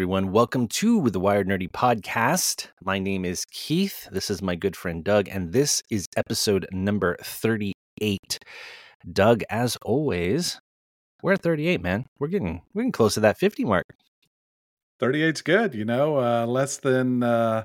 Everyone. Welcome to the Wired Nerdy podcast. My name is Keith. This is my good friend Doug, and this is episode number 38. Doug, as always, we're at 38, man. We're getting we're getting close to that 50 mark. 38's good, you know, uh, less than uh,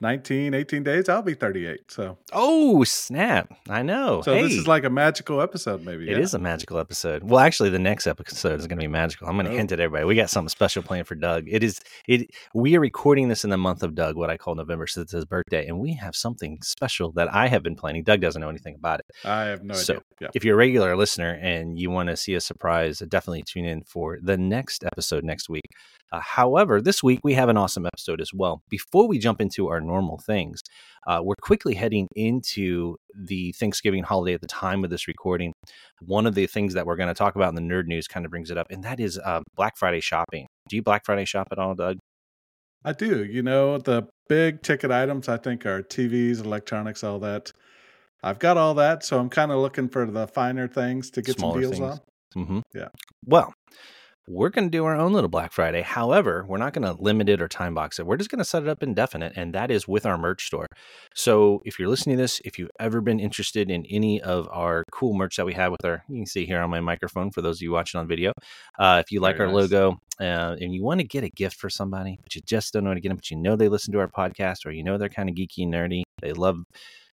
19, 18 days, I'll be 38. So, oh, snap. I know. So, hey. this is like a magical episode, maybe. It yeah? is a magical episode. Well, actually, the next episode is going to be magical. I'm going to oh. hint at everybody. We got something special planned for Doug. It is, it, we are recording this in the month of Doug, what I call November, since it's his birthday. And we have something special that I have been planning. Doug doesn't know anything about it. I have no so idea. Yeah. If you're a regular listener and you want to see a surprise, definitely tune in for the next episode next week. Uh, however, this week we have an awesome episode as well. Before we jump into our normal things, uh, we're quickly heading into the Thanksgiving holiday at the time of this recording. One of the things that we're going to talk about in the nerd news kind of brings it up, and that is uh, Black Friday shopping. Do you Black Friday shop at all, Doug? I do. You know, the big ticket items I think are TVs, electronics, all that. I've got all that, so I'm kind of looking for the finer things to get Smaller some deals things. on. Mm-hmm. Yeah. Well, we're going to do our own little Black Friday. However, we're not going to limit it or time box it. We're just going to set it up indefinite, and that is with our merch store. So if you're listening to this, if you've ever been interested in any of our cool merch that we have with our, you can see here on my microphone for those of you watching on video. Uh, if you like Very our nice. logo uh, and you want to get a gift for somebody, but you just don't know how to get them, but you know they listen to our podcast or you know they're kind of geeky and nerdy, they love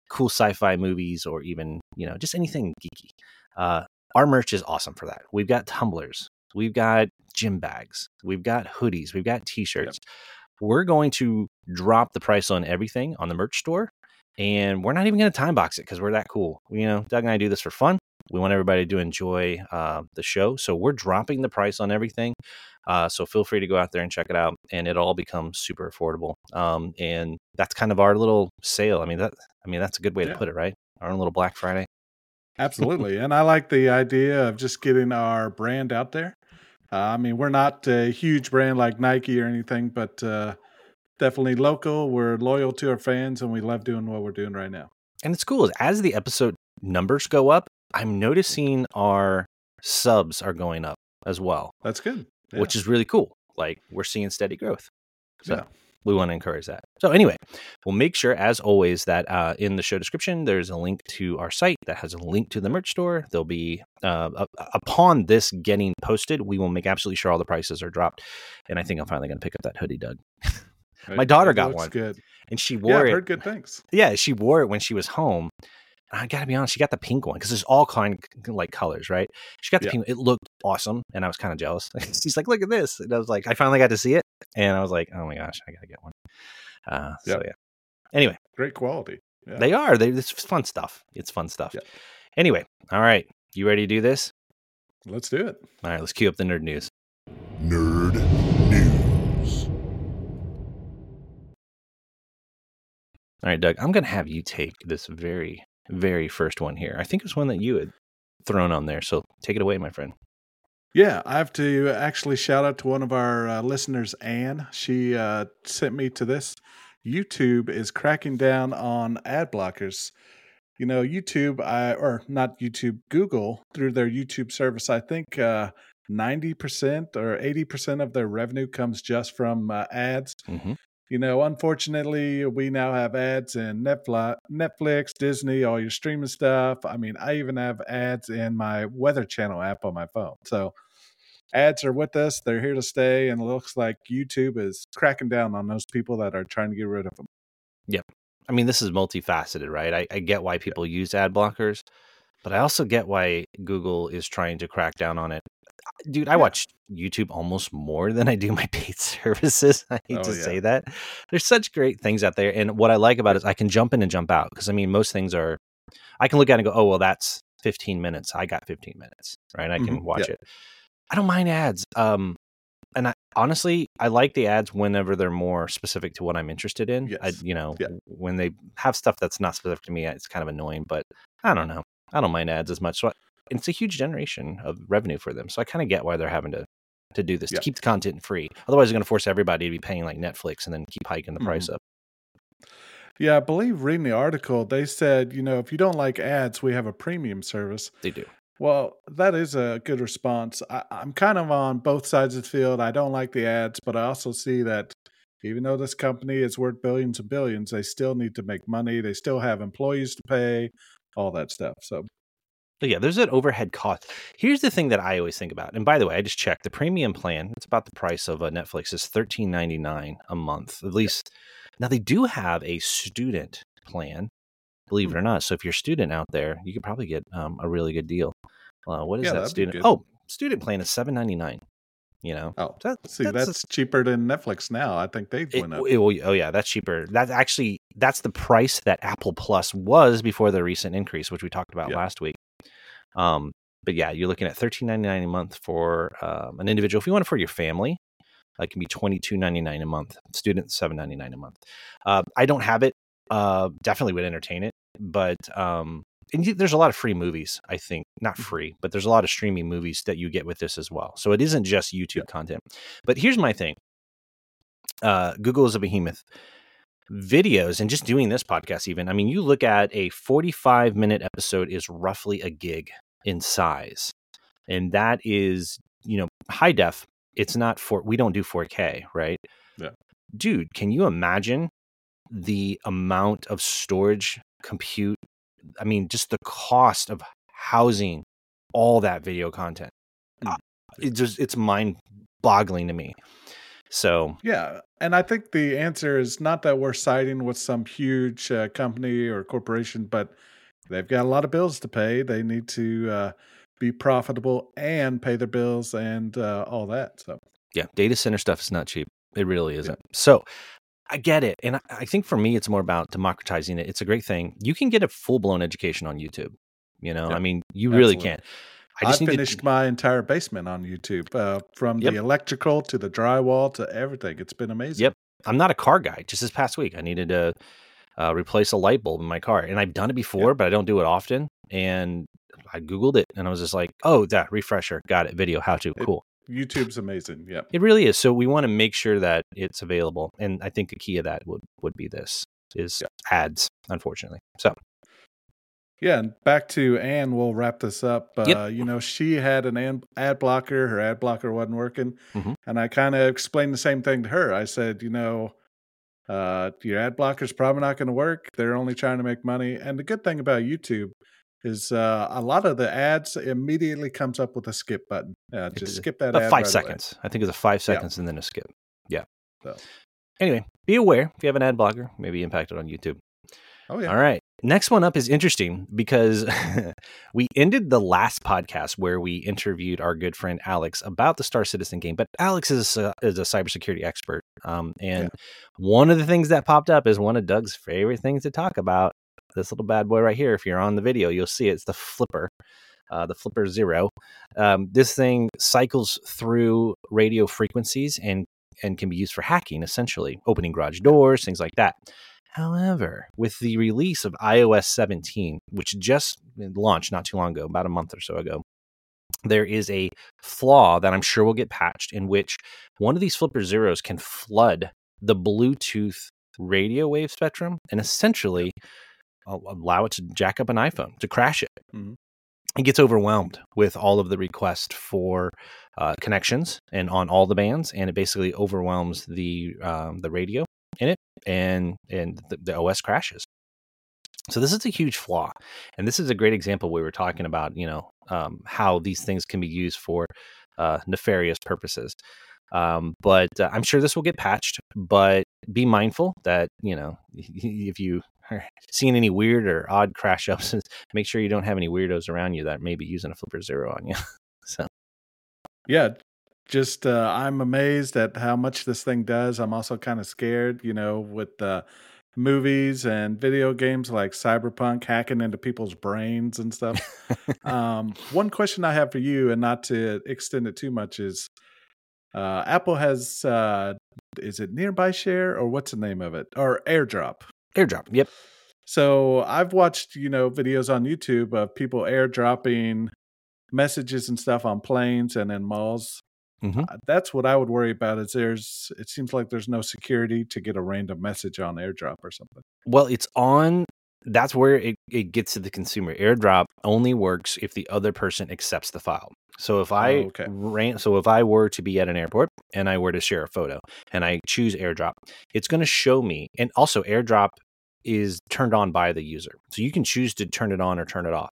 cool sci-fi movies or even you know just anything geeky. Uh, our merch is awesome for that. We've got tumblers, we've got gym bags, we've got hoodies, we've got t-shirts. Yep. We're going to drop the price on everything on the merch store, and we're not even going to time box it because we're that cool. You know, Doug and I do this for fun. We want everybody to enjoy uh, the show, so we're dropping the price on everything. Uh, so feel free to go out there and check it out, and it all becomes super affordable. Um, and that's kind of our little sale. I mean that. I mean that's a good way yeah. to put it, right? Our own little Black Friday. Absolutely, and I like the idea of just getting our brand out there. Uh, I mean, we're not a huge brand like Nike or anything, but uh, definitely local. We're loyal to our fans, and we love doing what we're doing right now. And it's cool as the episode numbers go up. I'm noticing our subs are going up as well. That's good, yeah. which is really cool. Like we're seeing steady growth. So. Yeah we want to encourage that. So anyway, we'll make sure, as always, that uh, in the show description there's a link to our site that has a link to the merch store. There'll be uh, upon this getting posted, we will make absolutely sure all the prices are dropped. And I think I'm finally going to pick up that hoodie, Doug. My daughter got one, good. and she wore yeah, it. Heard good things. Yeah, she wore it when she was home. I gotta be honest, she got the pink one because there's all kind of like colors, right? She got the yeah. pink. It looked awesome, and I was kind of jealous. She's like, "Look at this!" And I was like, I finally got to see it, and I was like, "Oh my gosh, I gotta get one." Uh, yep. So yeah. Anyway, great quality. Yeah. They are. They it's fun stuff. It's fun stuff. Yep. Anyway, all right. You ready to do this? Let's do it. All right. Let's cue up the nerd news. Nerd news. All right, Doug. I'm gonna have you take this very very first one here. I think it was one that you had thrown on there. So take it away, my friend. Yeah, I have to actually shout out to one of our uh, listeners, Anne. She uh, sent me to this. YouTube is cracking down on ad blockers. You know, YouTube, I or not YouTube, Google through their YouTube service. I think uh, ninety percent or eighty percent of their revenue comes just from uh, ads. Mm-hmm you know, unfortunately, we now have ads in Netflix, Netflix, Disney, all your streaming stuff. I mean, I even have ads in my Weather Channel app on my phone. So ads are with us. They're here to stay. And it looks like YouTube is cracking down on those people that are trying to get rid of them. Yep. I mean, this is multifaceted, right? I, I get why people use ad blockers, but I also get why Google is trying to crack down on it dude, I watch YouTube almost more than I do my paid services. I hate oh, to yeah. say that. There's such great things out there. And what I like about it is I can jump in and jump out. Because I mean, most things are, I can look at it and go, oh, well, that's 15 minutes. I got 15 minutes, right? I can mm-hmm. watch it. I don't mind ads. Um, and I, honestly, I like the ads whenever they're more specific to what I'm interested in. Yes. I, you know, when they have stuff that's not specific to me, it's kind of annoying. But I don't know. I don't mind ads as much. So it's a huge generation of revenue for them. So I kind of get why they're having to to do this yeah. to keep the content free. Otherwise, they're going to force everybody to be paying like Netflix and then keep hiking the mm-hmm. price up. Yeah, I believe reading the article, they said, you know, if you don't like ads, we have a premium service. They do. Well, that is a good response. I, I'm kind of on both sides of the field. I don't like the ads, but I also see that even though this company is worth billions and billions, they still need to make money. They still have employees to pay, all that stuff. So, But yeah, there's an overhead cost. Here's the thing that I always think about. And by the way, I just checked the premium plan. It's about the price of a Netflix is thirteen ninety nine a month. At least now they do have a student plan, believe Hmm. it or not. So if you're a student out there, you could probably get um, a really good deal. Uh, what is Yeah, that student? Oh, student plan is seven ninety nine. You know, oh, that, see, that's that's, a- cheaper than Netflix now. I think they've it, went up. it oh yeah, that's cheaper. That's actually that's the price that Apple Plus was before the recent increase, which we talked about Yeah. last week. Um, but yeah, you're looking at thirteen ninety nine a month for um, an individual. If you want it for your family, it can be twenty two ninety nine a month. Student seven ninety nine a month. Uh, I don't have it. Uh, definitely would entertain it, but um, and there's a lot of free movies. I think not Mm-hmm. free, but there's a lot of streaming movies that you get with this as well. So it isn't just YouTube Yeah. content. But here's my thing. Uh, Google is a behemoth. Videos and just doing this podcast, even. I mean, you look at a 45 minute episode is roughly a gig in size, and that is you know high def. It's not for we don't do 4K, right? Yeah. Dude, can you imagine the amount of storage, compute? I mean, just the cost of housing all that video content. Mm. Uh, It just it's mind boggling to me. So Yeah, and I think the answer is not that we're siding with some huge uh, company or corporation, but they've got a lot of bills to pay. They need to uh, be profitable and pay their bills and uh, all that. So, yeah, data center stuff is not cheap. It really isn't. So I get it. And I, think for me, it's more about democratizing it. It's a great thing. You can get a full blown education on YouTube. You know, Yeah, I mean, you really absolutely. can. I just finished to, my entire basement on YouTube, uh, from Yep. the electrical to the drywall to everything. It's been amazing. Yep. I'm not a car guy. Just this past week, I needed to uh, replace a light bulb in my car. And I've done it before, but I don't do it often. And I Googled it and I was just like, oh, that refresher. Got it. Video, how to. It- Cool. YouTube's amazing. Yep. It really is. So we want to make sure that it's available, and I think the key of that would would be this is Yeah. ads, unfortunately. So Yeah, and back to Anne, we'll wrap this up. Uh, Yep. You know, she had an ad, blocker, her ad blocker wasn't working. Mhm. And I kind of explained the same thing to her. I said, you know, uh, your ad blocker's probably not going to work. They're only trying to make money. And the good thing about YouTube is uh, a lot of the ads immediately comes up with a skip button. Uh, just is skip that about ad five right away. seconds. I think it's a five seconds and then a skip. Yeah. So. Anyway, be aware if you have an ad blocker, maybe impacted on YouTube. Oh, yeah. All right. Next one up is interesting because we ended the last podcast where we interviewed our good friend Alex about the Star Citizen game. But Alex is a, is a cybersecurity expert, um, and Yeah. one of the things that popped up is one of Doug's favorite things to talk about. This little bad boy right here. If you're on the video, you'll see it. it's the Flipper, uh, the Flipper Zero. Um, this thing cycles through radio frequencies and and can be used for hacking, essentially opening garage doors, things like that. However, with the release of iOS 17, which just launched not too long ago, about a month or so ago, there is a flaw that I'm sure will get patched in which one of these Flipper Zeros can flood the Bluetooth radio wave spectrum and essentially allow it to jack up an iPhone, to crash it. Mhm. It gets overwhelmed with all of the requests for uh, connections and on all the bands, and it basically overwhelms the um, the radio in it, and and the, the OS crashes. So this is a huge flaw, and this is a great example. We were talking about, you know, um, how these things can be used for uh, nefarious purposes. Um, but uh, I'm sure this will get patched. But be mindful that you know if you are seeing any weird or odd crash ups, make sure you don't have any weirdos around you that may be using a flipper zero on you. so Yeah, just uh, I'm amazed at how much this thing does. I'm also kind of scared, you know, with uh, movies and video games like Cyberpunk hacking into people's brains and stuff. um, one question I have for you, and not to extend it too much, is uh, Apple has uh, is it Nearby Share or what's the name of it or AirDrop? airdrop, yep, So I've watched, you know, videos on YouTube of people airdropping messages and stuff on planes and in malls. Mhm. Uh, That's what I would worry about. Is there's it seems like there's no security to get a random message on airdrop or something. Well, it's on that's where it, it gets to the consumer. AirDrop only works if the other person accepts the file. So if I Oh, okay. ran, so if I were to be at an airport and I were to share a photo and I choose AirDrop, it's going to show me. And also, AirDrop is turned on by the user, so you can choose to turn it on or turn it off.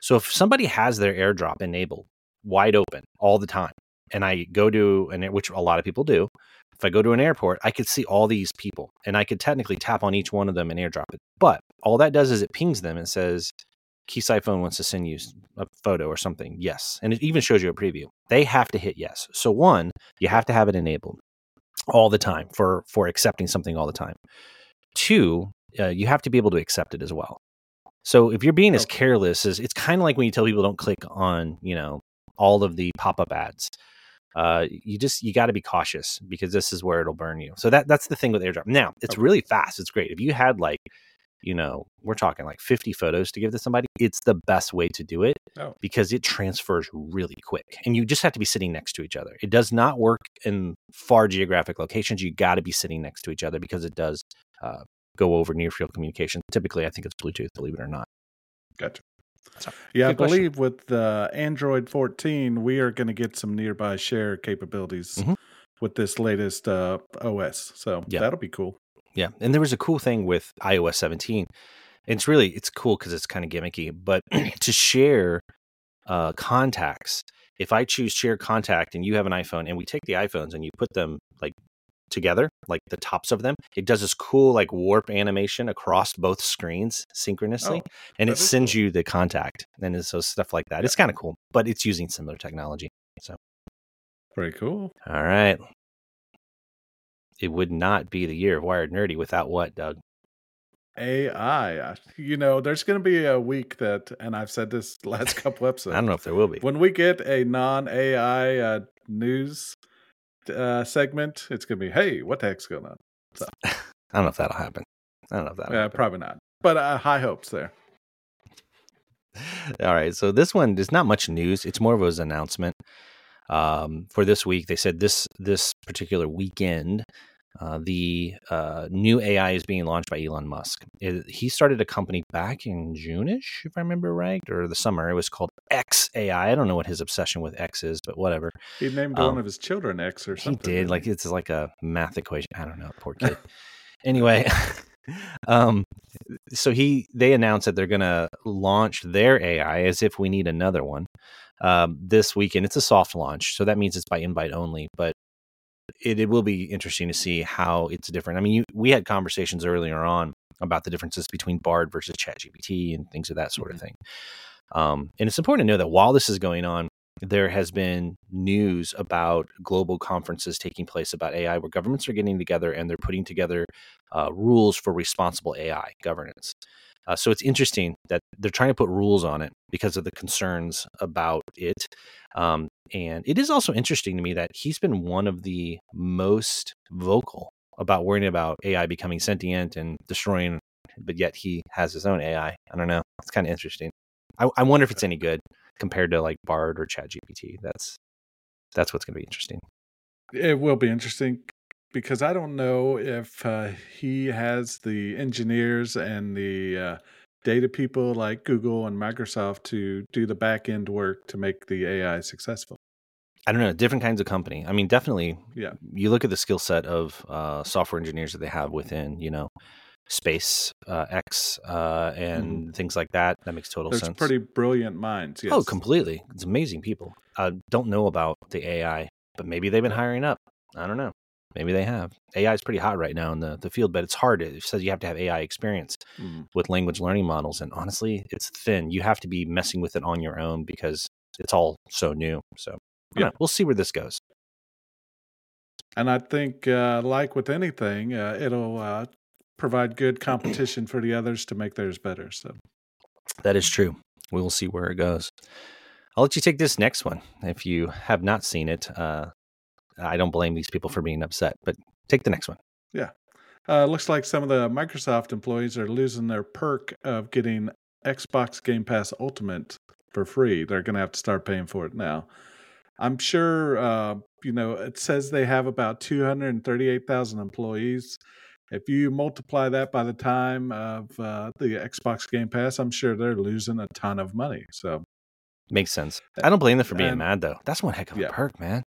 So if somebody has their AirDrop enabled wide open all the time, and I go to an which a lot of people do, if I go to an airport, I could see all these people, and I could technically tap on each one of them and AirDrop it. But all that does is it pings them and says, Keith's iPhone wants to send you a photo or something. Yes. And it even shows you a preview. They have to hit yes. So one, you have to have it enabled all the time for for accepting something all the time. Two, uh, you have to be able to accept it as well. So if you're being as careless as it's kind of like when you tell people don't click on, you know, all of the pop-up ads. Uh, you just you got to be cautious because this is where it'll burn you. So that that's the thing with AirDrop. Now it's Okay. really fast. It's great. If you had like, you know, we're talking like 50 photos to give to somebody, it's the best way to do it Oh. because it transfers really quick and you just have to be sitting next to each other. It does not work in far geographic locations. You got to be sitting next to each other because it does uh, go over near field communication. Typically, I think it's Bluetooth, believe it or not. Gotcha. Yeah, I good question. believe with the Android 14, we are going to get some nearby share capabilities Mhm. with this latest uh, OS. So Yeah. that'll be cool. Yeah, and there was a cool thing with iOS 17. It's really it's cool because it's kind of gimmicky, but to share uh, contacts. If I choose share contact and you have an iPhone, and we take the iPhones and you put them like together, like the tops of them, it does this cool like warp animation across both screens synchronously, Oh, and it sends cool. you the contact and so stuff like that. It's kind of cool, but it's using similar technology. So, very cool. all right. It would not be the year of Wired Nerdy without what, Doug? AI. You know, there's going to be a week that, and I've said this last couple episodes. I don't know if there will be. When we get a non AI uh, news uh, segment, it's going to be, hey, what the heck's going on? I don't know if that'll happen. I don't know if that'll Yeah, happen. probably not. But uh, high hopes there. All right. So this one is not much news. It's more of an announcement. Um, for this week, they said this this particular weekend, uh, the uh, new AI is being launched by Elon Musk. It- he started a company back in June-ish, if I remember right, or the summer. It was called X AI. I don't know what his obsession with X is, but whatever. He named Um, one of his children X or something. He didn't like it's like a math equation. I don't know, poor kid. anyway, um, so he they announced that they're going to launch their AI as if we need another one um, this weekend. It's a soft launch, so that means it's by invite only, but. It, it will be interesting to see how it's different. I mean, you, we had conversations earlier on about the differences between Bard versus ChatGPT and things of that sort of thing. Um, and it's important to know that while this is going on, there has been news about global conferences taking place about AI where governments are getting together and they're putting together uh, rules for responsible AI governance. Uh, so it's interesting that they're trying to put rules on it because of the concerns about it. Um, and it is also interesting to me that he's been one of the most vocal about worrying about AI becoming sentient and destroying, but yet he has his own AI. I don't know. It's kind of interesting. I, I wonder if it's any good compared to like Bard or ChatGPT. That's that's what's going to be interesting. It will be interesting because I don't know if uh, he has the engineers and the uh, data people like Google and Microsoft to do the back end work to make the AI successful. I don't know, different kinds of company. I mean, definitely. Yeah. You look at the skill set of uh, software engineers that they have within, you know, space uh, X uh, and things like that. That makes total There's sense. pretty brilliant minds. Yes. Oh, completely. It's amazing people. Uh, don't know about the AI, but maybe they've been hiring up. I don't know. Maybe they have. AI is pretty hot right now in the, the field, but it's hard. It says you have to have AI experience Mm. with language learning models. And honestly, it's thin. You have to be messing with it on your own because it's all so new. So, Yeah. know. we'll see where this goes. And I think, uh, like with anything, uh, it'll uh, provide good competition for the others to make theirs better. So, That is true. We will see where it goes. I'll let you take this next one. If you have not seen it, uh, I don't blame these people for being upset, but take the next one. Yeah. Uh, looks like some of the Microsoft employees are losing their perk of getting Xbox Game Pass Ultimate for free. They're going to have to start paying for it now. I'm sure, uh, you know, it says they have about 238,000 employees. if you multiply that by the time of uh, the Xbox Game Pass, I'm sure they're losing a ton of money. So Makes sense. I don't blame them for being And- mad though. That's one heck of a yeah. perk, man.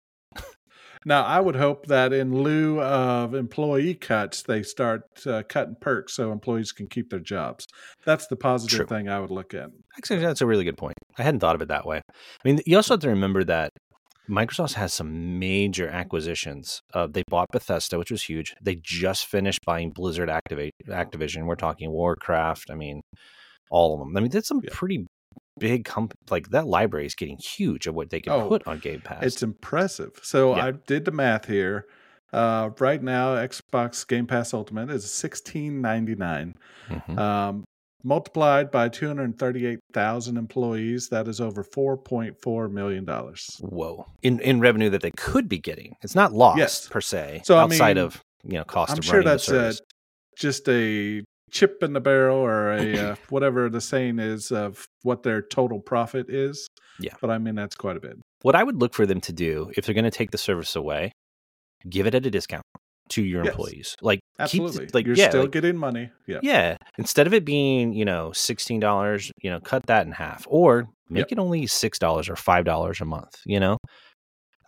Now I would hope that in lieu of employee cuts, they start uh, cutting perks so employees can keep their jobs. That's the positive True. thing I would look at. Actually, that's a really good point. I hadn't thought of it that way. I mean, you also have to remember that Microsoft has some major acquisitions. Uh, they bought Bethesda, which was huge. They just finished buying Blizzard Activate Activision. We're talking Warcraft. I mean, all of them. I mean, that's some Yeah. pretty big company Like that library is getting huge of what they can Oh, put on Game Pass. It's impressive. So Yeah. I did the math here. Uh, right now, Xbox Game Pass Ultimate is sixteen ninety nine. Mhm. Um, multiplied by two hundred thirty eight thousand employees, that is over four point four million dollars. Whoa! In in revenue that they could be getting, it's not lost Yes. per se. So, I outside mean, of you know cost I'm of sure running that's the a, just a chip in the barrel or a uh, whatever the saying is of what their total profit is. Yeah. but I mean that's quite a bit. what I would look for them to do if they're going to take the service away, give it at a discount to your Yes. employees. Like Absolutely, keep like you're yeah, still like, getting money. Yeah, yeah. Instead of it being you know sixteen dollars, you know, cut that in half, or make Yep. it only six dollars or five dollars a month. You know,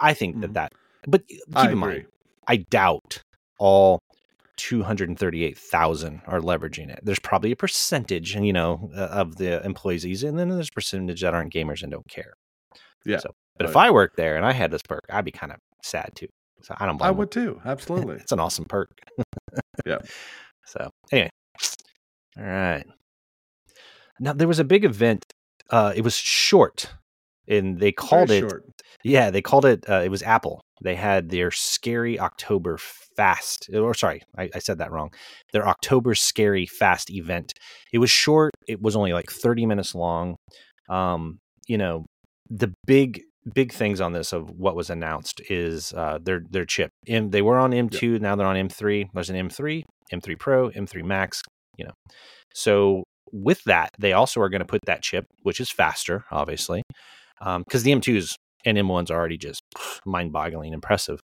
I think Mhm. that that. But keep I in agree. mind, I doubt all 238,000 are leveraging it. There's probably a percentage, you know, uh, of the employees and then there's a percentage that aren't gamers and don't care. Yeah, So, but if. I worked there and I had this perk, I'd be kind of sad too. So I don't blame I them. would too. Absolutely. It's an awesome perk. Yeah. So anyway, all right. Now there was a big event. Uh, it was short, and they called Very it. short. Yeah, they called it. Uh, it was Apple. They had their scary October fast. Or sorry, I, I said that wrong. Their October scary fast event. It was short. It was only like thirty minutes long. Um, you know, the big big things on this of what was announced is uh, their their chip. M, they were on M2. Now they're on M3. There's an M3, M3 Pro, M3 Max. You know, so with that, they also are going to put that chip, which is faster, obviously, because the M2s and M1s already just mind-boggling impressive.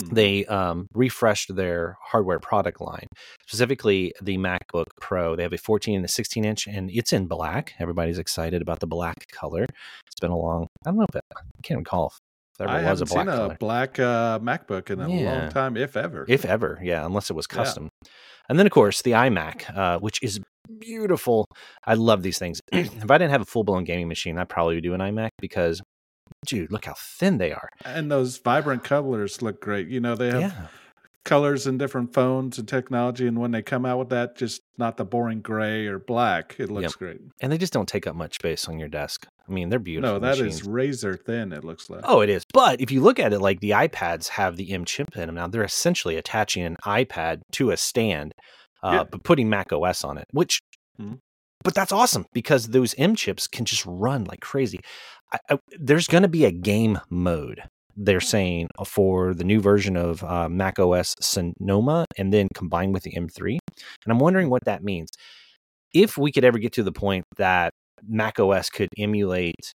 Mhm. They um, refreshed their hardware product line, specifically the MacBook Pro. They have a 14 and a 16 inch, and it's in black. Everybody's excited about the black color. It's been a long, I don't know if I can't recall if there I was a haven't black seen color. a black uh, MacBook in a Yeah. long time, if ever. if ever yeah unless it was Yeah. custom and then of course the imac uh, which is beautiful i love these things if i didn't have a full-blown gaming machine i'd probably do an imac because dude look how thin they are and those vibrant colors look great. You know, they have yeah colors in different phones and technology, and when they come out with that, just not the boring gray or black, it looks great. and they just don't take up much space on your desk i mean they're beautiful no, that is machines. razor thin. It looks like. Oh, it is. But if you look at it, like the iPads have the M chip in them now, they're essentially attaching an iPad to a stand, uh, Yeah. but putting Mac OS on it, which, Mhm. but that's awesome because those M chips can just run like crazy. I, I, there's going to be a game mode. They're saying uh, for the new version of uh, Mac OS Sonoma, and then combined with the M3, and I'm wondering what that means. If we could ever get to the point that Mac OS could emulate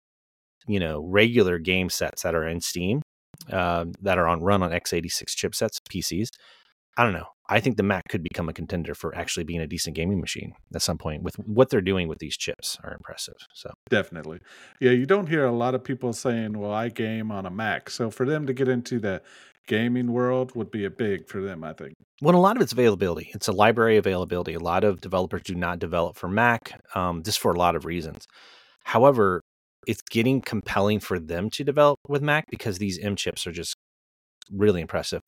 you know regular game sets that are in Steam um, that are on run on x86 chipsets PCs. I don't know. I think the Mac could become a contender for actually being a decent gaming machine at some point. With what they're doing with these chips, are impressive. So Definitely. Yeah, you don't hear a lot of people saying, well, I game on a Mac. So for them to get into the gaming world would be a big for them, I think. Well, a lot of it's availability. It's a library availability. A lot of developers do not develop for Mac, um, just for a lot of reasons. However, it's getting compelling for them to develop with Mac because these M chips are just really impressive.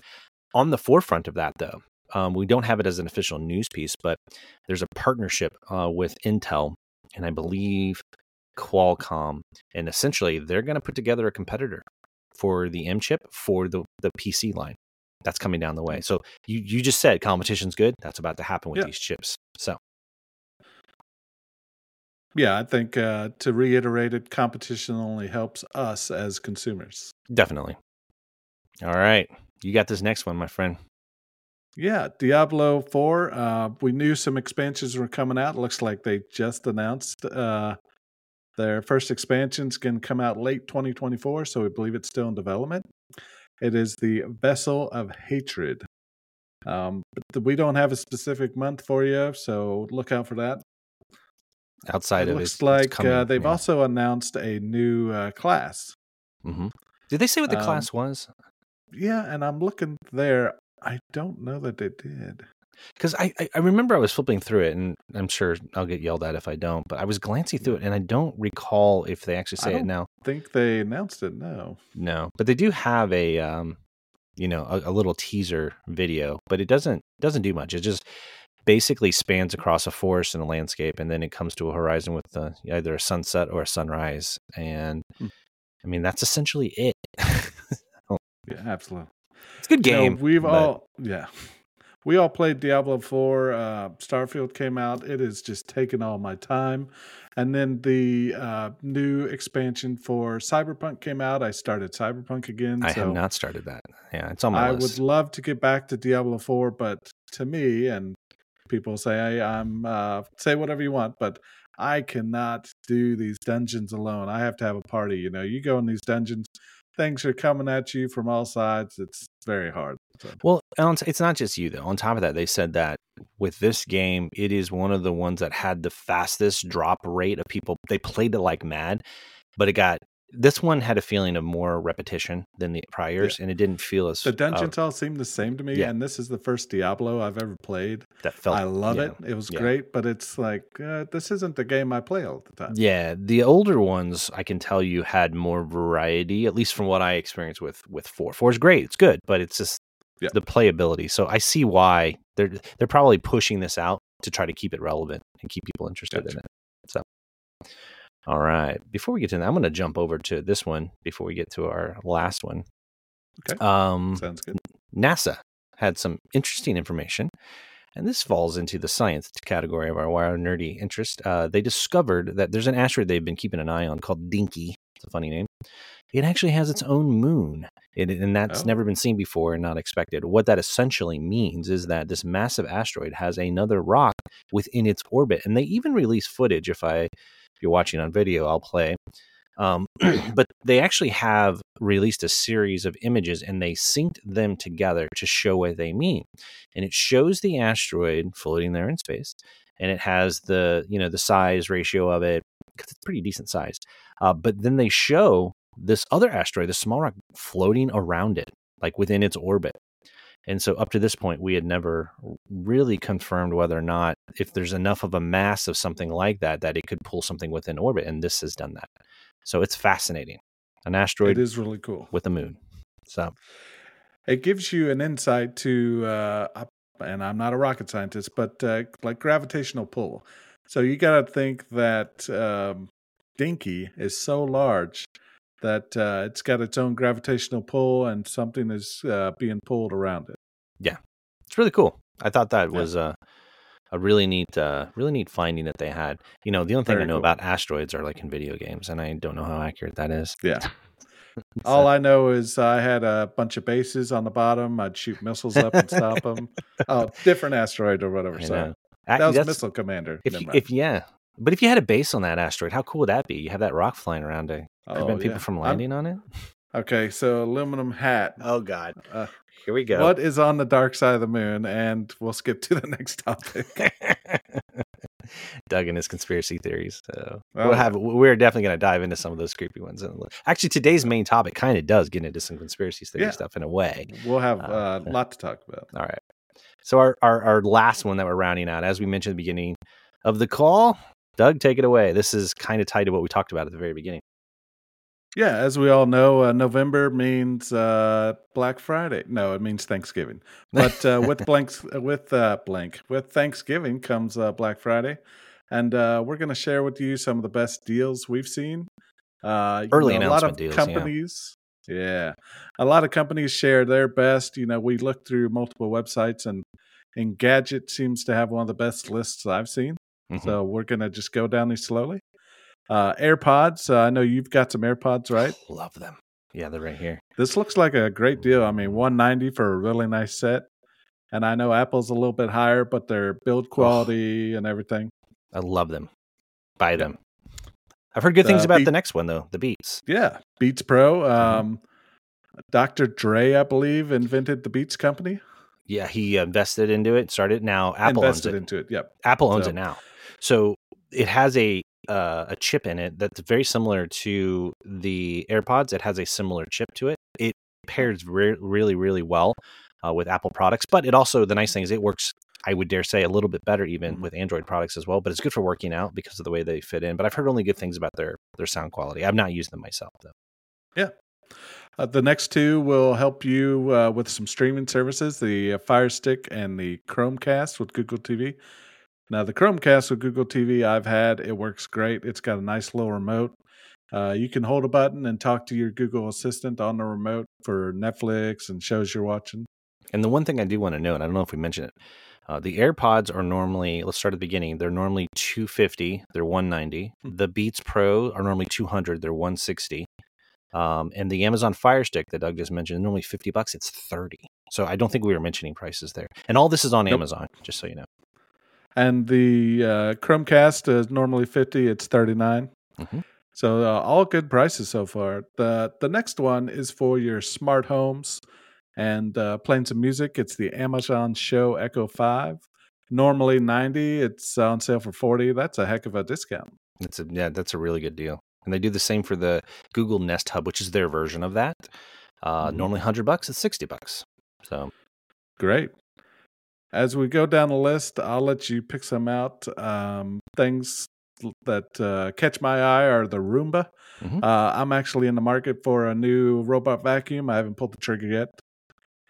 On the forefront of that, though, um, we don't have it as an official news piece, but there's a partnership uh, with Intel and I believe Qualcomm, and essentially they're going to put together a competitor for the M chip for the the PC line that's coming down the way. So you you just said competition's good. That's about to happen with Yeah. these chips. So Yeah, I think uh, to reiterate it, competition only helps us as consumers. definitely. All right, you got this next one, my friend. Yeah, Diablo 4. Uh, we knew some expansions were coming out. Looks like they just announced uh, their first expansion's going to come out late 2024, so we believe it's still in development. It is the Vessel of Hatred. Um, but we don't have a specific month for you, so look out for that. Outside it of looks like coming, uh, they've yeah. also announced a new uh, class. Mhm. Did they say what the Um, class was? Yeah, and I'm looking there. I don't know that they did. Because I, I I remember I was flipping through it, and I'm sure I'll get yelled at if I don't. But I was glancing through it, and I don't recall if they actually say it don't- now. think they announced it. No. No, but they do have a um, you know, a, a little teaser video, but it doesn't doesn't do much. It just basically spans across a forest and a landscape, and then it comes to a horizon with uh, either a sunset or a sunrise, and Hmm. I mean that's essentially it. Yeah, absolutely. It's a good game. we've but- all yeah. We all played Diablo 4. Uh, Starfield came out. It has just taken all my time. And then the uh, new expansion for Cyberpunk came out. I started Cyberpunk again. I so have not started that. Yeah, it's on my I list. would love to get back to Diablo 4, but to me, and people say hey, I'm uh, say whatever you want, but I cannot do these dungeons alone. I have to have a party. You know, you go in these dungeons, things are coming at you from all sides. It's very hard. So, Well, it's not just you though. On top of that, they said that with this game, it is one of the ones that had the fastest drop rate of people. They played it like mad, but it got this one had a feeling of more repetition than the priors, and it didn't feel as the uh, dungeons all seem the same to me, yeah. and this is the first Diablo I've ever played. that felt. I love yeah. it. It was yeah. great, but it's like uh, this isn't the game I play all the time. Yeah, the older ones I can tell you had more variety, at least from what I experienced with with four. Four is great, it's good, but it's just Yeah. the playability. So I see why they're they're probably pushing this out to try to keep it relevant and keep people interested Gotcha. in it. So, all right, before we get to that, I'm going to jump over to this one before we get to our last one. Okay. Um, Sounds good. NASA had some interesting information, and this falls into the science category of our wild nerdy interest. Uh, they discovered that there's an asteroid they've been keeping an eye on called Dinky. It's a funny name. It actually has its own moon, it, and that's Oh. never been seen before and not expected. What that essentially means is that this massive asteroid has another rock within its orbit, and they even release footage. If I, you're watching on video, I'll play. Um, but they actually have released a series of images and they synced them together to show what they mean. And it shows the asteroid floating there in space, and it has the you know the size ratio of it because it's pretty decent sized. Uh, but then they show this other asteroid, the small rock, floating around it, like within its orbit. And so up to this point, we had never really confirmed whether or not if there's enough of a mass of something like that that it could pull something within orbit, and this has done that. So it's fascinating. An asteroid It is really cool. with a moon. So it gives you an insight to uh and i'm not a rocket scientist but uh, like gravitational pull so you got to think that um dinky is so large that uh, it's got its own gravitational pull and something is uh, being pulled around it Yeah, it's really cool. I thought that Yeah. was a a really neat, uh, really neat finding that they had. You know, the only thing Very I know cool. about asteroids are like in video games, and I don't know how accurate that is. yeah So- all i know is i had a bunch of bases on the bottom i'd shoot missiles up and stop them oh different asteroid or whatever So that was missile commander If Never you, mind. if yeah, but if you had a base on that asteroid, how cool would that be? You have that rock flying around to prevent Oh, people yeah. from I'm- landing on it. okay so aluminum hat Oh God, uh, here we go. What is on the dark side of the moon? And we'll skip to the next topic. Doug and his conspiracy theories. So Oh, we'll have we're definitely going to dive into some of those creepy ones. Actually, today's main topic kind of does get into some conspiracy theory Yeah. stuff in a way. We'll have Uh, uh, a lot to talk about. All right. So our, our our last one that we're rounding out, as we mentioned at the beginning of the call, Doug, take it away. This is kind of tied to what we talked about at the very beginning. Yeah, as we all know, uh, November means uh, Black Friday. No, it means Thanksgiving. But uh, with blanks, with uh, blank with Thanksgiving comes uh, Black Friday, and uh, we're going to share with you some of the best deals we've seen. Uh, you Early know, a lot announcement of deals, yeah. companies. Yeah, a lot of companies share their best. You know, we look through multiple websites, and Engadget seems to have one of the best lists I've seen. Mhm. So we're gonna just go down these slowly. Uh, AirPods. Uh, I know you've got some AirPods, right? Love them. Yeah, they're right here. This looks like a great deal. I mean, 190 for a really nice set. And I know Apple's a little bit higher, but their build quality and everything. I love them. Buy them. I've heard good things about Beat- the next one though, the Beats. Yeah, Beats Pro. Um, Dr. Dre, I believe, invented the Beats company. Yeah, he invested into it, started it now. Apple owns invested it. into it. Yep. Apple owns So- it now. So it has a uh, a chip in it that's very similar to the AirPods. It has a similar chip to it. It pairs re- really, really well uh, with Apple products. But it also the nice thing is it works. I would dare say a little bit better even Mhm. with Android products as well. But it's good for working out because of the way they fit in. But I've heard only good things about their their sound quality. I've not used them myself though. Uh, the next two will help you uh, with some streaming services the uh, Fire Stick and the Chromecast with Google TV. Now, the Chromecast with Google TV I've had, it works great. It's got a nice little remote. Uh, you can hold a button and talk to your Google Assistant on the remote for Netflix and shows you're watching. And the one thing I do want to note, I don't know if we mentioned it, uh, the AirPods are normally. Let's start at the beginning. They're normally two fifty. They're one ninety. Hmm. The Beats Pro are normally two hundred. They're one sixty. Um, and the Amazon Fire Stick that Doug just mentioned, normally fifty bucks. It's thirty. So I don't think we were mentioning prices there. And all this is on Nope. Amazon, just so you know. And the uh, Chromecast is normally 50, it's 39. Mhm. So uh, all good prices so far. The the next one is for your smart homes and uh, playing some music. It's the Amazon Show Echo 5. Normally 90, it's on sale for 40. That's a heck of a discount. It's a yeah, that's a really good deal. And they do the same for the Google Nest Hub, which is their version of that. Uh, Mhm. Normally hundred bucks. It's sixty bucks. So Great. As we go down the list, I'll let you pick some out. Um, things that uh, catch my eye are the Roomba. Mhm. Uh, I'm actually in the market for a new robot vacuum. I haven't pulled the trigger yet.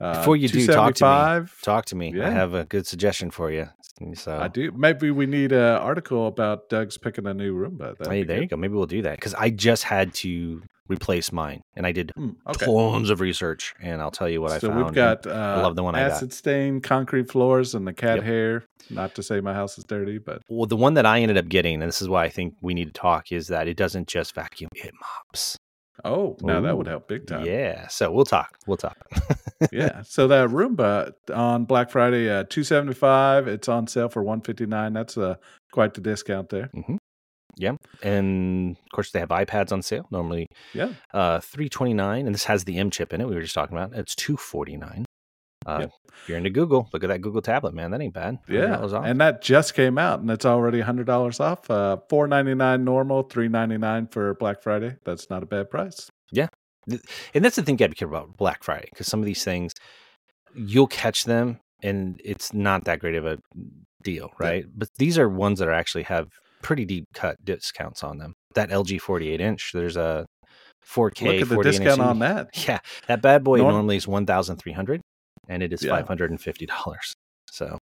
Uh, Before you do, talk to me. talk to me. I have a good suggestion for you. So I do. Maybe we need an article about Doug's picking a new Roomba. That'd Hey, there good. you go. Maybe we'll do that because I just had to replace mine, and I did Hmm, okay. tons of research, and I'll tell you what so I found. we've got uh, love the one I got. acid stained concrete floors and the cat Yep. hair. Not to say my house is dirty, but well, the one that I ended up getting, and this is why I think we need to talk, is that it doesn't just vacuum; it mops. oh, now that would help big time. Yeah. So we'll talk. We'll talk. yeah. So that Roomba on Black Friday, uh, two seventy five. It's on sale for one fifty nine. That's uh, quite the discount there. And of course, they have iPads on sale. Normally, Yeah. uh, three twenty nine, and this has the M chip in it. We were just talking about. It's two forty nine. Uh, Yep. If you're into Google, look at that Google tablet, man. That ain't bad. Yeah, $100 off. and that just came out, and it's already hundred dollars off. Uh, Four ninety nine normal, three ninety nine for Black Friday. That's not a bad price. Yeah, and that's the thing you got to be careful about Black Friday because some of these things you'll catch them and it's not that great of a deal, Yeah. right? But these are ones that are actually have pretty deep cut discounts on them. That LG 48 inch, there's a 4K. Look at the 48 inch discount on that. Yeah, that bad boy Norm- normally is 1,300 and it is Yeah. $550. So,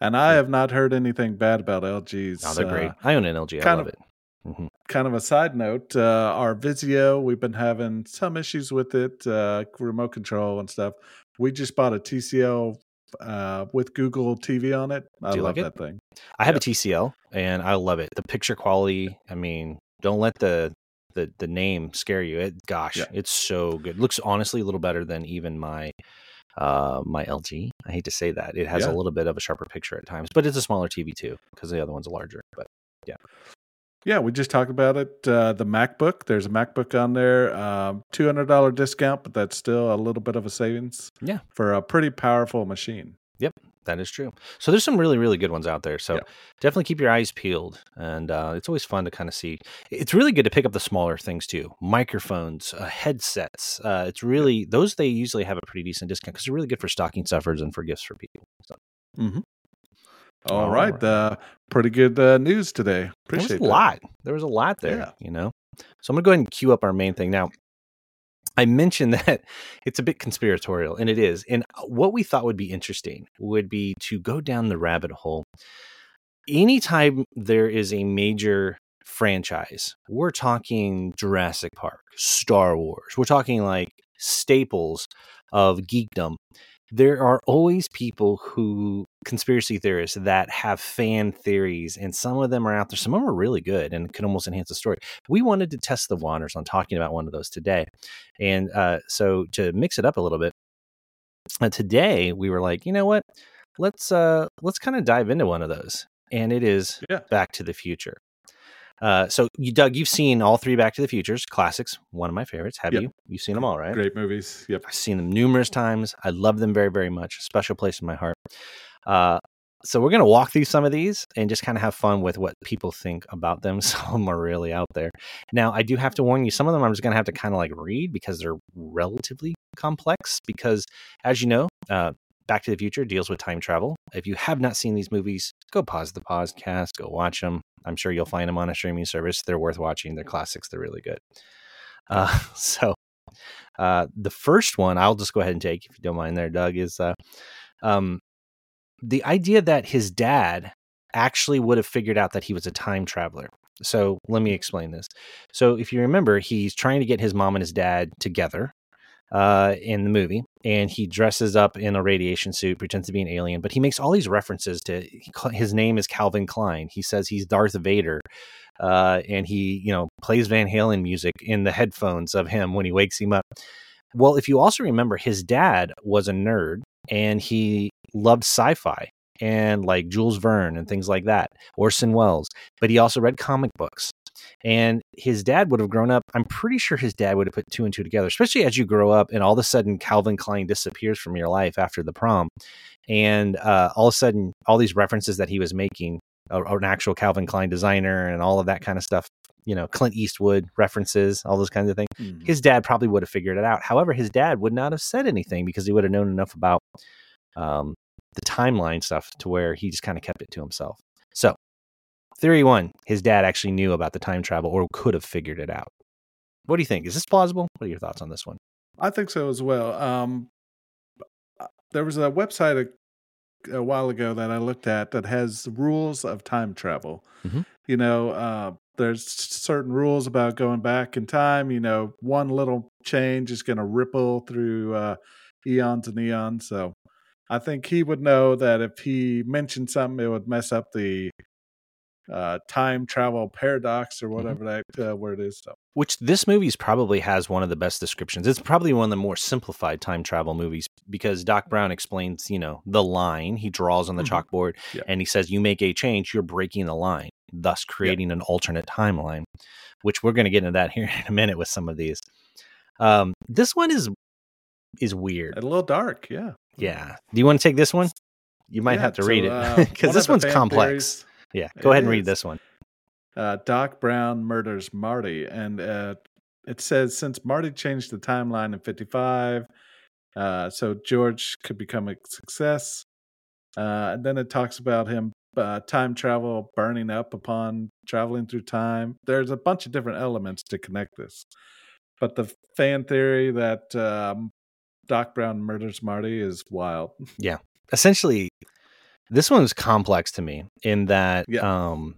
And I have not heard anything bad about LG's. no, they're great. uh, I own an LG. I love of- it. Mhm. kind of a side note, uh, our Vizio, we've been having some issues with it, uh, remote control and stuff. We just bought a TCL uh, with Google TV on it. I love like it? that thing. I have Yeah. a TCL and I love it. The picture quality, I mean, don't let the the the name scare you. It gosh, Yeah. it's so good. Looks honestly a little better than even my uh my LG. I hate to say that. It has Yeah. a little bit of a sharper picture at times, but it's a smaller TV too because the other one's larger. But Yeah, we just talked about it. Uh, the MacBook, there's a MacBook on there, um, $200 discount, but that's still a little bit of a savings. Yeah. For a pretty powerful machine. Yep, that is true. So there's some really really good ones out there. So Yeah. definitely keep your eyes peeled, and uh, it's always fun to kind of see. It's really good to pick up the smaller things too, microphones, uh, headsets. Uh, it's really those they usually have a pretty decent discount because they're really good for stocking stuffers and for gifts for people. So All All right. right. Uh, pretty good uh, news today. there Appreciate was a that. lot. There was a lot there, Yeah. you know. So I'm gonna go ahead and queue up our main thing now. I mentioned that it's a bit conspiratorial, and it is. And what we thought would be interesting would be to go down the rabbit hole. Anytime there is a major franchise, we're talking Jurassic Park, Star Wars, we're talking like staples of geekdom. There are always people who conspiracy theorists that have fan theories, and some of them are out there. Some of them are really good and can almost enhance the story. We wanted to test the waters on talking about one of those today. And uh, so to mix it up a little bit, uh, today we were like, you know what? Let's uh, let's kind of dive into one of those, and it is Yeah. Back to the Future. Uh, so you, Doug, you've seen all three Back to the Futures classics. One of my favorites. Have Yep. you? You've seen them all, right? Great movies. Yep. I've seen them numerous times. I love them very, very much. Special place in my heart. Uh, so we're going to walk through some of these and just kind of have fun with what people think about them. Some of them are really out there. Now, I do have to warn you, some of them I'm just going to have to kind of like read because they're relatively complex. Because as you know, uh, Back to the Future deals with time travel. If you have not seen these movies, go pause the podcast, go watch them. I'm sure you'll find them on a streaming service. They're worth watching. They're classics. They're really good. Uh, so uh, the first one I'll just go ahead and take, if you don't mind, there, Doug, is uh, um, the idea that his dad actually would have figured out that he was a time traveler. So let me explain this. So if you remember, he's trying to get his mom and his dad together uh, in the movie, and he dresses up in a radiation suit, pretends to be an alien, but he makes all these references to his name is Calvin Klein. He says he's Darth Vader. Uh, and he, you know, plays Van Halen music in the headphones of him when he wakes him up. Well, if you also remember, his dad was a nerd and he loved sci-fi and like Jules Verne and things like that, Orson Welles. But he also read comic books. And his dad would have grown up. I'm pretty sure his dad would have put two and two together, especially as you grow up and all of a sudden Calvin Klein disappears from your life after the prom. And uh, all of a sudden, all these references that he was making, or an actual Calvin Klein designer and all of that kind of stuff, you know, Clint Eastwood references, all those kinds of things Mhm. his dad probably would have figured it out. However, his dad would not have said anything because he would have known enough about um, the timeline stuff to where he just kind of kept it to himself. So, theory one his dad actually knew about the time travel or could have figured it out. What do you think? Is this plausible? What are your thoughts on this one? I think so as well. Um, uh, there was a website a, a while ago that I looked at that has rules of time travel. Mhm. You know, uh, there's certain rules about going back in time. You know, one little change is going to ripple through uh, eons and eons. So I think he would know that if he mentioned something, it would mess up the uh, time travel paradox or whatever that uh, word is. So Which this movie's probably has one of the best descriptions. It's probably one of the more simplified time travel movies because Doc Brown explains, you know, the line he draws on the Mhm. chalkboard Yeah. and he says, You make a change, you're breaking the line, thus creating an alternate timeline, which we're going to get into that here in a minute with some of these. Um, this one is is weird. a little dark, yeah. Yeah. Do you want to take this one? You might Yeah, have to so, read it uh, because one this one's complex. theories- Yeah. Go It ahead and read this one. uh, Doc Brown murders Marty, and uh, it says since Marty changed the timeline in '55, uh, so George could become a success. Uh, and then it talks about him uh, time travel burning up upon traveling through time. There's a bunch of different elements to connect this, but the fan theory that um, Doc Brown murders Marty is wild. Yeah, essentially this one one's complex to me in that Yeah. um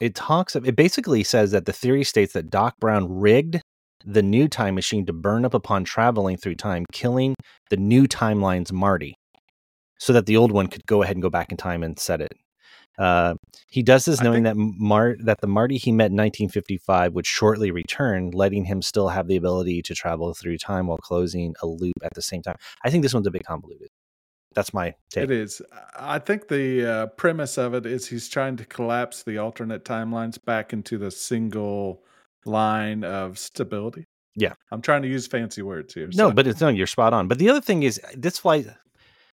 it talks it basically says that the theory states that Doc Brown rigged the new time machine to burn up upon traveling through time, killing the new timeline's Marty, so that the old one could go ahead and go back in time and set it. Uh, he does this knowing that Mar- that the Marty he met in 1955 would shortly return, letting him still have the ability to travel through time while closing a loop at the same time. I think this one's a bit convoluted. That's my take. It is. I think the uh, premise of it is he's trying to collapse the alternate timelines back into the single line of stability. Yeah. I'm trying to use fancy words here. No, so- but it's no, you're spot on. But the other thing is, this flies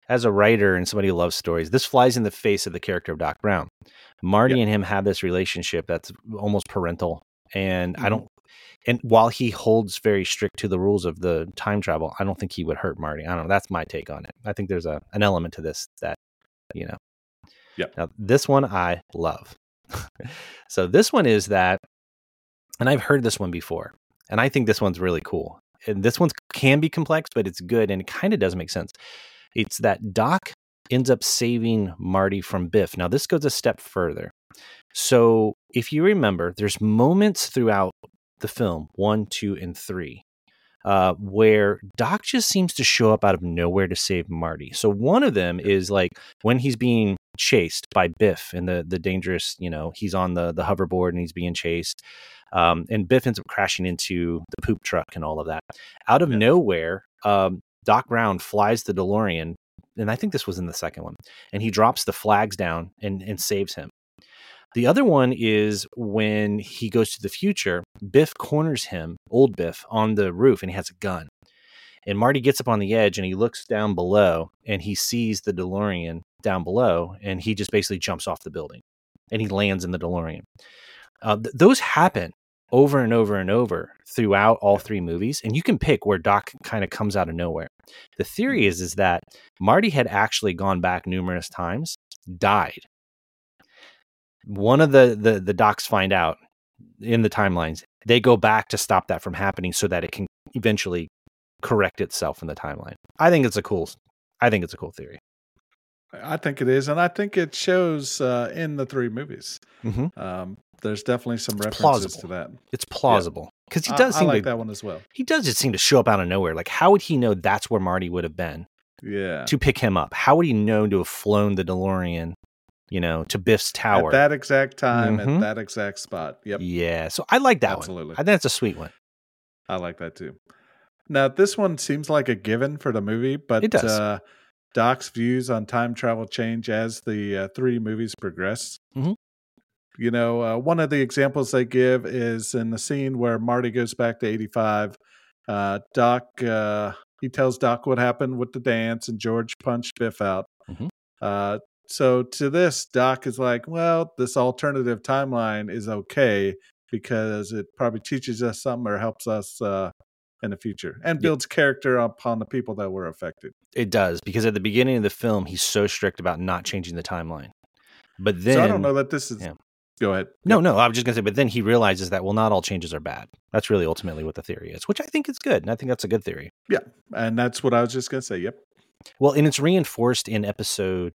as a writer and somebody who loves stories. This flies in the face of the character of Doc Brown. Marty Yeah. and him have this relationship that's almost parental, and I Mhm. don't. And while he holds very strict to the rules of the time travel, I don't think he would hurt Marty. I don't know. That's my take on it. I think there's a an element to this that you know. Yeah. Now this one I love. so this one is that, and I've heard this one before, and I think this one's really cool. And this one can be complex, but it's good and it kind of does make sense. It's that Doc ends up saving Marty from Biff. Now, this goes a step further. So, if you remember, there's moments throughout the film one, two, and three uh, where Doc just seems to show up out of nowhere to save Marty. So, one of them is like when he's being chased by Biff and the the dangerous, you know, he's on the the hoverboard and he's being chased. Um, and Biff ends up crashing into the poop truck and all of that. Out of Yeah. nowhere, um, Doc Brown flies the DeLorean, and I think this was in the second one, and he drops the flags down and, and saves him. The other one is when he goes to the future, Biff corners him, old Biff, on the roof and he has a gun. And Marty gets up on the edge and he looks down below and he sees the DeLorean down below and he just basically jumps off the building and he lands in the DeLorean. Uh, th- those happen over and over and over throughout all three movies and you can pick where doc kind of comes out of nowhere the theory is is that marty had actually gone back numerous times died one of the the, the docs find out in the timelines they go back to stop that from happening so that it can eventually correct itself in the timeline i think it's a cool i think it's a cool theory I think it is, and I think it shows uh, in the three movies. Mhm. Um, there's definitely some It's references plausible. to that. it's plausible because he does I, seem like to that one as well. he does just seem to show up out of nowhere like how would he know that's where marty would have been Yeah, to pick him up how would he know to have flown the delorean you know to biff's tower at that exact time, Mhm. at that exact spot. Yep, yeah so i like that one absolutely. i think that's a sweet one I like that too. Now, this one seems like a given for the movie, but It does. Uh, Doc's views on time travel change as the uh, three movies progress. Mhm. You know, uh, one of the examples they give is in the scene where Marty goes back to 85. Uh, Doc, uh, he tells Doc what happened with the dance, and George punched Biff out. Mhm. So to this, Doc is like, well, this alternative timeline is okay because it probably teaches us something or helps us uh, in the future and Yeah. builds character upon the people that were affected. It does because at the beginning of the film, he's so strict about not changing the timeline. But then, so I don't know that this is. yeah. Go ahead. no, no, I was just gonna say. But then he realizes that well, not all changes are bad. That's really ultimately what the theory is, which I think is good, and I think that's a good theory. Yeah, and that's what I was just going to say. Yep. Well, and it's reinforced in episode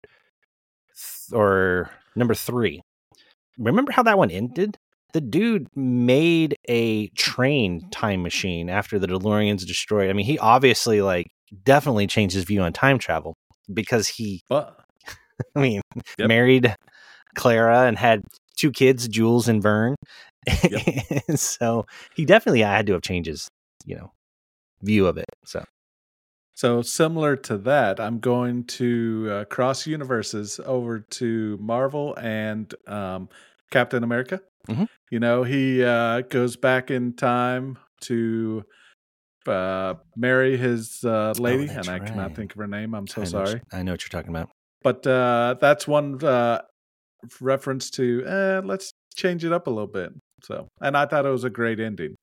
th- or number three. Remember how that one ended? The dude made a train time machine after the DeLorean's destroyed. I mean, he obviously like definitely changed his view on time travel because he I mean, Yep. married Clara and had two kids, Jules and Verne. so he definitely had to have changed his, you know, view of it. So so similar to that, I'm going to uh, cross universes over to Marvel and um, Captain America. Mhm. You know, he uh, goes back in time to uh, marry his uh, lady, and Oh, that's I cannot think of her name. I'm so I sorry. I know what you're talking about. but uh, that's one uh, reference to eh, let's change it up a little bit. So, and I thought it was a great ending.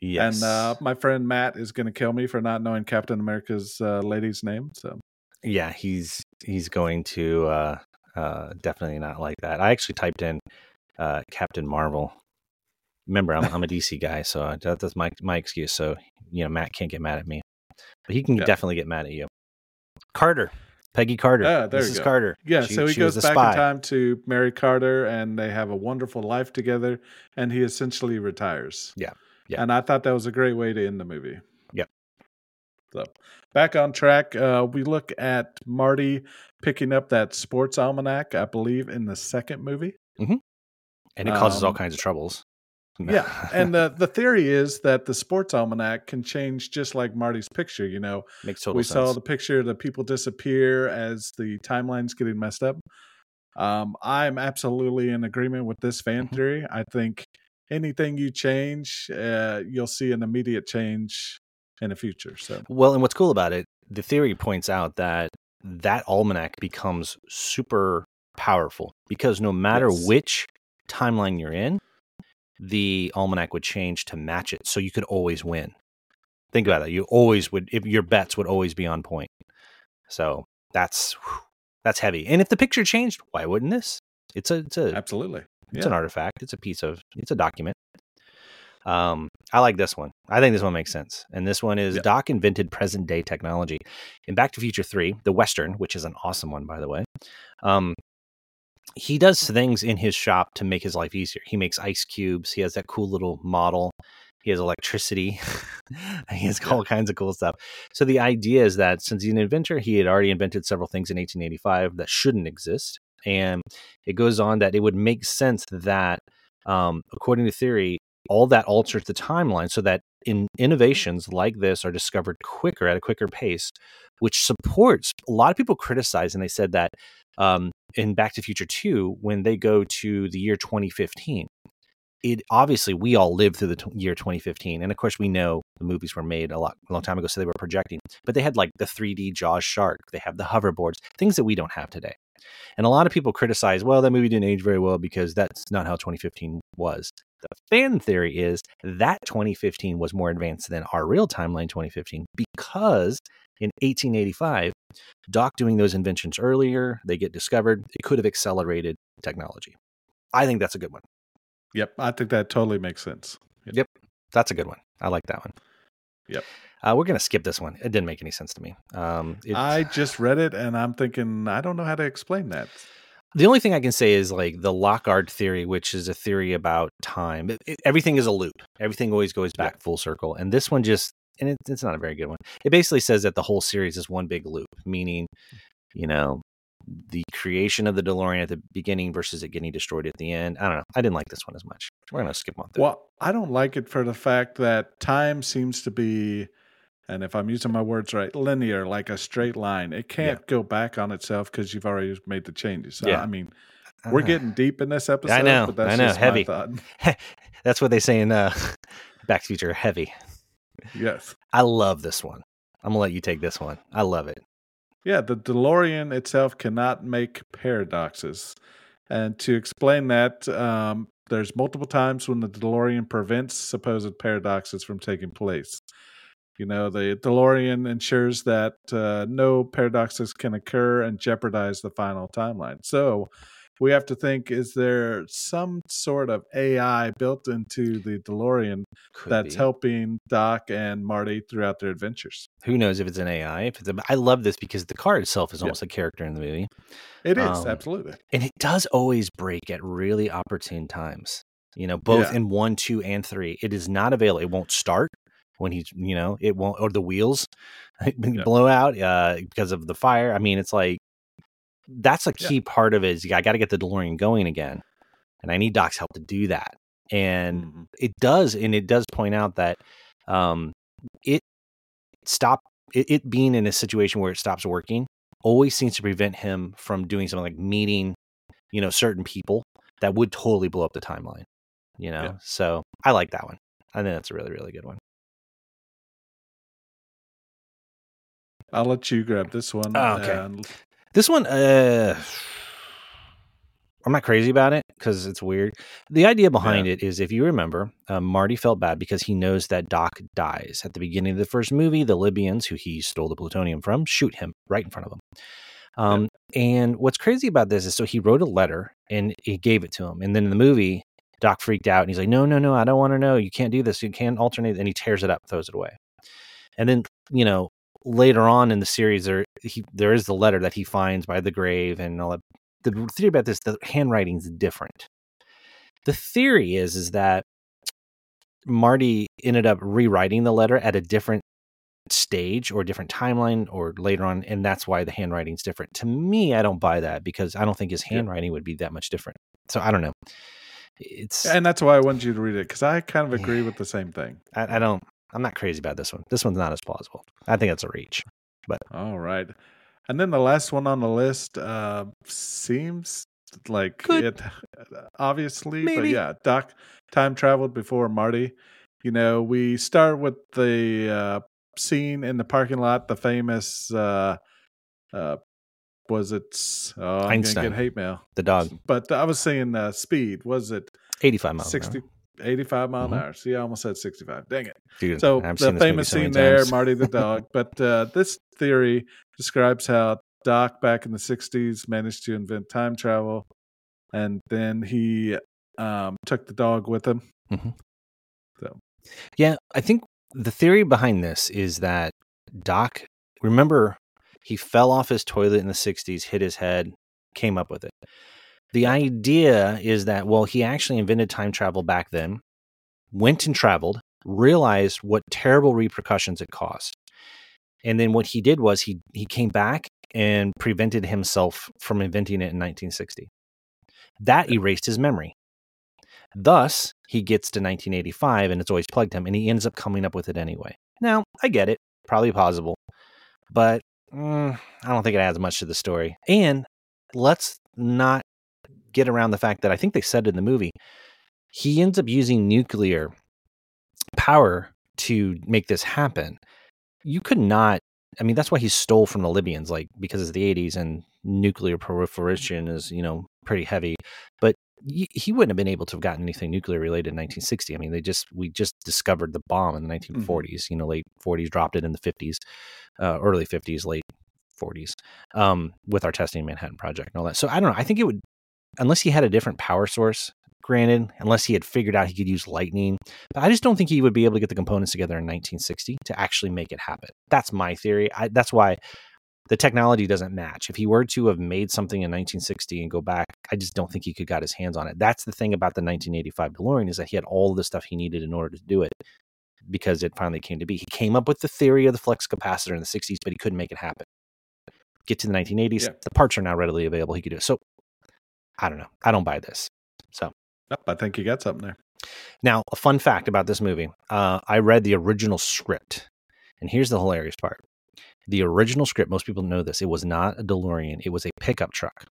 Yes. And uh, my friend Matt is going to kill me for not knowing Captain America's uh, lady's name. So, yeah, he's he's going to uh, uh, definitely not like that. I actually typed in uh, Captain Marvel. Remember, I'm, I'm a DC guy, so that, that's my my excuse. So you know, Matt can't get mad at me, but he can Yeah. definitely get mad at you. Carter, Peggy Carter, Ah, there you Mrs. go. Carter. yeah, She- so he goes back spy. in time to marry Carter and they have a wonderful life together and he essentially retires. Yeah, yeah. And I thought that was a great way to end the movie. Yep. So, back on track, uh, we look at Marty picking up that sports almanac, I believe, in the second movie. and it causes all Um, kinds of troubles. Yeah, and the the theory is that the sports almanac can change just like Marty's picture. You know, makes total we sense. saw the picture the people disappear as the timeline's getting messed up. Um, I'm absolutely in agreement with this fan Mhm. theory. I think anything you change, uh, you'll see an immediate change in the future. So Well, and what's cool about it, the theory points out that that almanac becomes super powerful because no matter Yes. which timeline you're in, the almanac would change to match it, so you could always win. Think about that. You always would, if your bets would always be on point. So that's whew, that's heavy. And if the picture changed, why wouldn't this? It's a it's a absolutely, it's yeah. an artifact. It's a piece of it's a document. Um, I like this one. I think this one makes sense. And this one is. Doc invented present day technology. In Back to Future 3, the Western, which is an awesome one, by the way, um, he does things in his shop to make his life easier. He makes ice cubes. He has that cool little model. He has electricity. he has all kinds of cool stuff. So the idea is that since he's an inventor, he had already invented several things in 1885 that shouldn't exist. And it goes on that it would make sense that, um, according to theory, all that alters the timeline so that in innovations like this are discovered quicker at a quicker pace, which supports a lot of people criticize and they said that um, in Back to Future 2, when they go to the year 2015, it obviously we all lived through the t- year 2015 and of course we know the movies were made a lot a long time ago so they were projecting but they had like the 3d jaws shark they have the hoverboards things that we don't have today and a lot of people criticize well that movie didn't age very well because that's not how 2015 was the fan theory is that 2015 was more advanced than our real timeline 2015 because in 1885 doc doing those inventions earlier they get discovered it could have accelerated technology i think that's a good one Yep, I think that totally makes sense. Yep. That's a good one. I like that one. Yep. Uh, we're going to skip this one. It didn't make any sense to me. Um, it, I just read it and I'm thinking I don't know how to explain that. the only thing I can say is like the Lockhart theory, which is a theory about time. It, it- everything is a loop. Everything always goes back full circle. And this one just, and it, it's not a very good one. It basically says that the whole series is one big loop, meaning, you know, the creation of the DeLorean at the beginning versus it getting destroyed at the end. I don't know. I didn't like this one as much. We're going to skip on through. Well, I don't like it for the fact that time seems to be, and if I'm using my words right, linear, like a straight line. It can't go back on itself because you've already made the changes. So, Yeah. I mean, we're getting deep in this episode. I know, but that's I know, heavy. thought. That's what they say in uh, Back to Future Heavy. Yes. I love this one. I'm gonna let you take this one. I love it. Yeah, the DeLorean itself cannot make paradoxes. And to explain that, um, there's multiple times when the DeLorean prevents supposed paradoxes from taking place. You know, the DeLorean ensures that uh, no paradoxes can occur and jeopardize the final timeline. So we have to think is there some sort of AI built into the DeLorean Could that's be. helping Doc and Marty throughout their adventures? Who knows if it's an AI? If it's a, I love this because the car itself is Yeah. almost a character in the movie, It is, Um, absolutely. and it does always break at really opportune times. You know, both Yeah. in one, two, and three. It is not available. It won't start when he's, you know, it won't, or the wheels Yeah. blow out uh, because of the fire. I mean, it's like that's a Yeah. key part of it. Is I got to get the DeLorean going again, and I need Doc's help to do that. And Mhm. it does and it does point out that um it stop it, it being in a situation where it stops working always seems to prevent him from doing something like meeting you know certain people that would totally blow up the timeline you know Yeah. so i like that one i think that's a really really good one I'll let you grab this one. Oh, okay. and- This one, uh, I'm not crazy about it because it's weird. The idea behind it is if you remember, um, Marty felt bad because he knows that Doc dies. At the beginning of the first movie, the Libyans, who he stole the plutonium from, shoot him right in front of him. Um, And what's crazy about this is so he wrote a letter and he gave it to him. And then in the movie, Doc freaked out and he's like, no, no, no, I don't want to know. You can't do this. You can't alternate. And he tears it up, throws it away. And then, you know, later on in the series, there he there is the letter that he finds by the grave and all that. The theory about this, the handwriting's different. The theory is is that Marty ended up rewriting the letter at a different stage or different timeline or later on, and that's why the handwriting's different. To me, I don't buy that because I don't think his handwriting would be that much different. So I don't know. It's and that's why I wanted you to read it because I kind of agree with the same thing. I, I don't I'm not crazy about this one. This one's not as plausible. I think it's a reach. But all right. And then the last one on the list uh, seems like Could. it, obviously, but yeah, Doc time traveled before Marty. You know, we start with the uh, scene in the parking lot, the famous, uh, uh, was it, oh, I'm going to get hate mail. The dog, But I was saying uh, speed, was it 85 miles. 60, an hour. 85 mile Mhm. an hour? See, I almost said 65. Dang it. Dude, So I've the seen this movie famous so scene there, times. Marty the dog. But uh, this theory describes how Doc back in the '60s managed to invent time travel, and then he um, took the dog with him. Yeah, I think the theory behind this is that Doc, remember, he fell off his toilet in the 60s, hit his head, came up with it. The idea is that, well, he actually invented time travel back then, went and traveled, realized what terrible repercussions it caused. And then what he did was he he came back and prevented himself from inventing it in 1960. That erased his memory. Thus, he gets to 1985 and it's always plugged him, and he ends up coming up with it anyway. Now, I get it, probably possible, but mm, I don't think it adds much to the story. And let's not get around the fact that I think they said in the movie he ends up using nuclear power to make this happen. You could not. I mean, that's why he stole from the Libyans, like because it's the 80s and nuclear proliferation is, you know, pretty heavy. But he wouldn't have been able to have gotten anything nuclear related in 1960. I mean, they just we just discovered the bomb in the 1940s. Mm-hmm. You know, late 40s, dropped it in the 50s, uh, early 50s, late 40s, um, with our testing Manhattan Project and all that. So I don't know. I think it would, unless he had a different power source. Granted, unless he had figured out he could use lightning, but I just don't think he would be able to get the components together in 1960 to actually make it happen. That's my theory. I, that's why the technology doesn't match. If he were to have made something in 1960 and go back, I just don't think he could got his hands on it. That's the thing about the 1985 DeLorean is that he had all the stuff he needed in order to do it because it finally came to be. He came up with the theory of the flux capacitor in the 60s, but he couldn't make it happen. Get to the 1980s, yeah. the parts are now readily available. He could do it. So I don't know. I don't buy this. So Yep, I think you got something there. Now, a fun fact about this movie: uh, I read the original script, and here's the hilarious part: the original script. Most people know this. It was not a DeLorean; it was a pickup truck,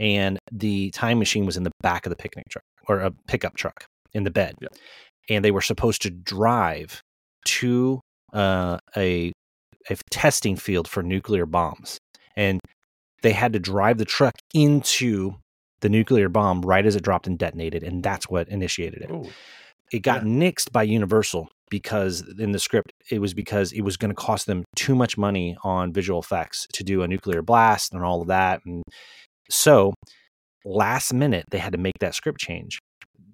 and the time machine was in the back of the picnic truck or a pickup truck in the bed, yep. and they were supposed to drive to uh, a a testing field for nuclear bombs, and they had to drive the truck into the nuclear bomb right as it dropped and detonated, and that's what initiated it. Ooh. It got yeah. nixed by Universal because in the script it was because it was going to cost them too much money on visual effects to do a nuclear blast and all of that, and so last minute they had to make that script change.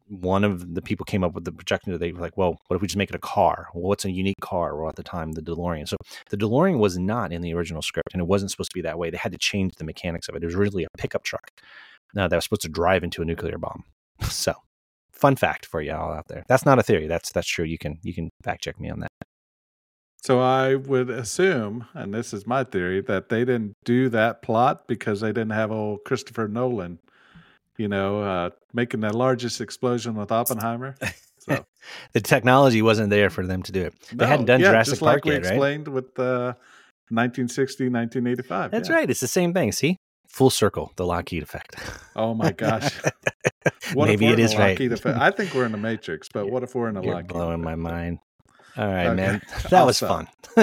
One of the people came up with the projection. That they were like, "Well, what if we just make it a car? Well, what's a unique car?" Well, at the time, the DeLorean. So the DeLorean was not in the original script, and it wasn't supposed to be that way. They had to change the mechanics of it. It was really a pickup truck uh, that was supposed to drive into a nuclear bomb. So, fun fact for you all out there. That's not a theory. That's that's true. You can you can fact check me on that. So I would assume, and this is my theory, that they didn't do that plot because they didn't have old Christopher Nolan, you know, uh, making the largest explosion with Oppenheimer. So. the technology wasn't there for them to do it. They no, hadn't done yeah, Jurassic just Park like we yet, explained right? with uh, 1960, 1985. That's yeah. right. It's the same thing. See, full circle, the Lockheed effect. Oh my gosh. What Maybe it is right. Effect? I think we're in the Matrix, but what if we're in a You're Lockheed? Blowing effect? my mind. All right, okay. man. That was fun.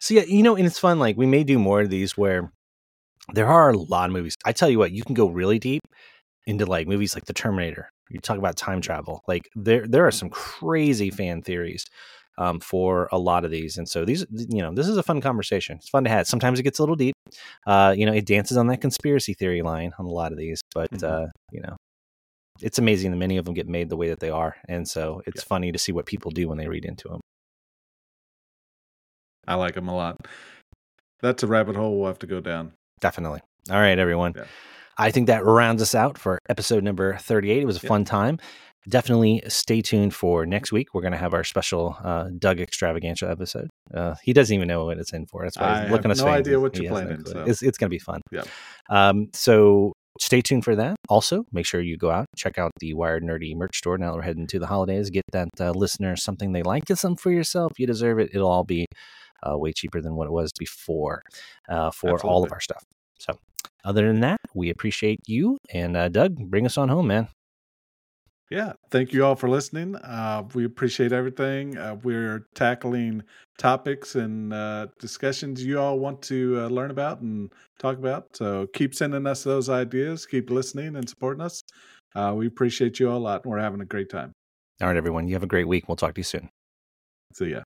so yeah, you know, and it's fun. Like we may do more of these where there are a lot of movies. I tell you what, you can go really deep into like movies like The Terminator. You talk about time travel. Like there, there are some crazy fan theories um, for a lot of these. And so these, you know, this is a fun conversation. It's fun to have. Sometimes it gets a little deep. Uh, you know, it dances on that conspiracy theory line on a lot of these, but mm-hmm. uh, you know, it's amazing that many of them get made the way that they are. And so it's yeah. funny to see what people do when they read into them. I like them a lot. That's a rabbit hole we'll have to go down. Definitely. All right, everyone. Yeah. I think that rounds us out for episode number 38. It was a fun time definitely stay tuned for next week. We're going to have our special uh, Doug extravaganza episode. Uh, he doesn't even know what it's in for. That's why he's looking at. No idea what you're planning. So. It's, it's going to be fun. Yeah. Um, so stay tuned for that. Also, make sure you go out check out the Wired Nerdy merch store. Now we're heading to the holidays. Get that uh, listener something they like. Get something for yourself. You deserve it. It'll all be uh, way cheaper than what it was before uh, for Absolutely. all of our stuff. So, other than that, we appreciate you and uh, Doug. Bring us on home, man yeah, thank you all for listening. Uh, we appreciate everything. Uh, we're tackling topics and uh, discussions you all want to uh, learn about and talk about. So keep sending us those ideas. Keep listening and supporting us. Uh, we appreciate you all a lot, and we're having a great time. All right, everyone. You have a great week. We'll talk to you soon. See ya.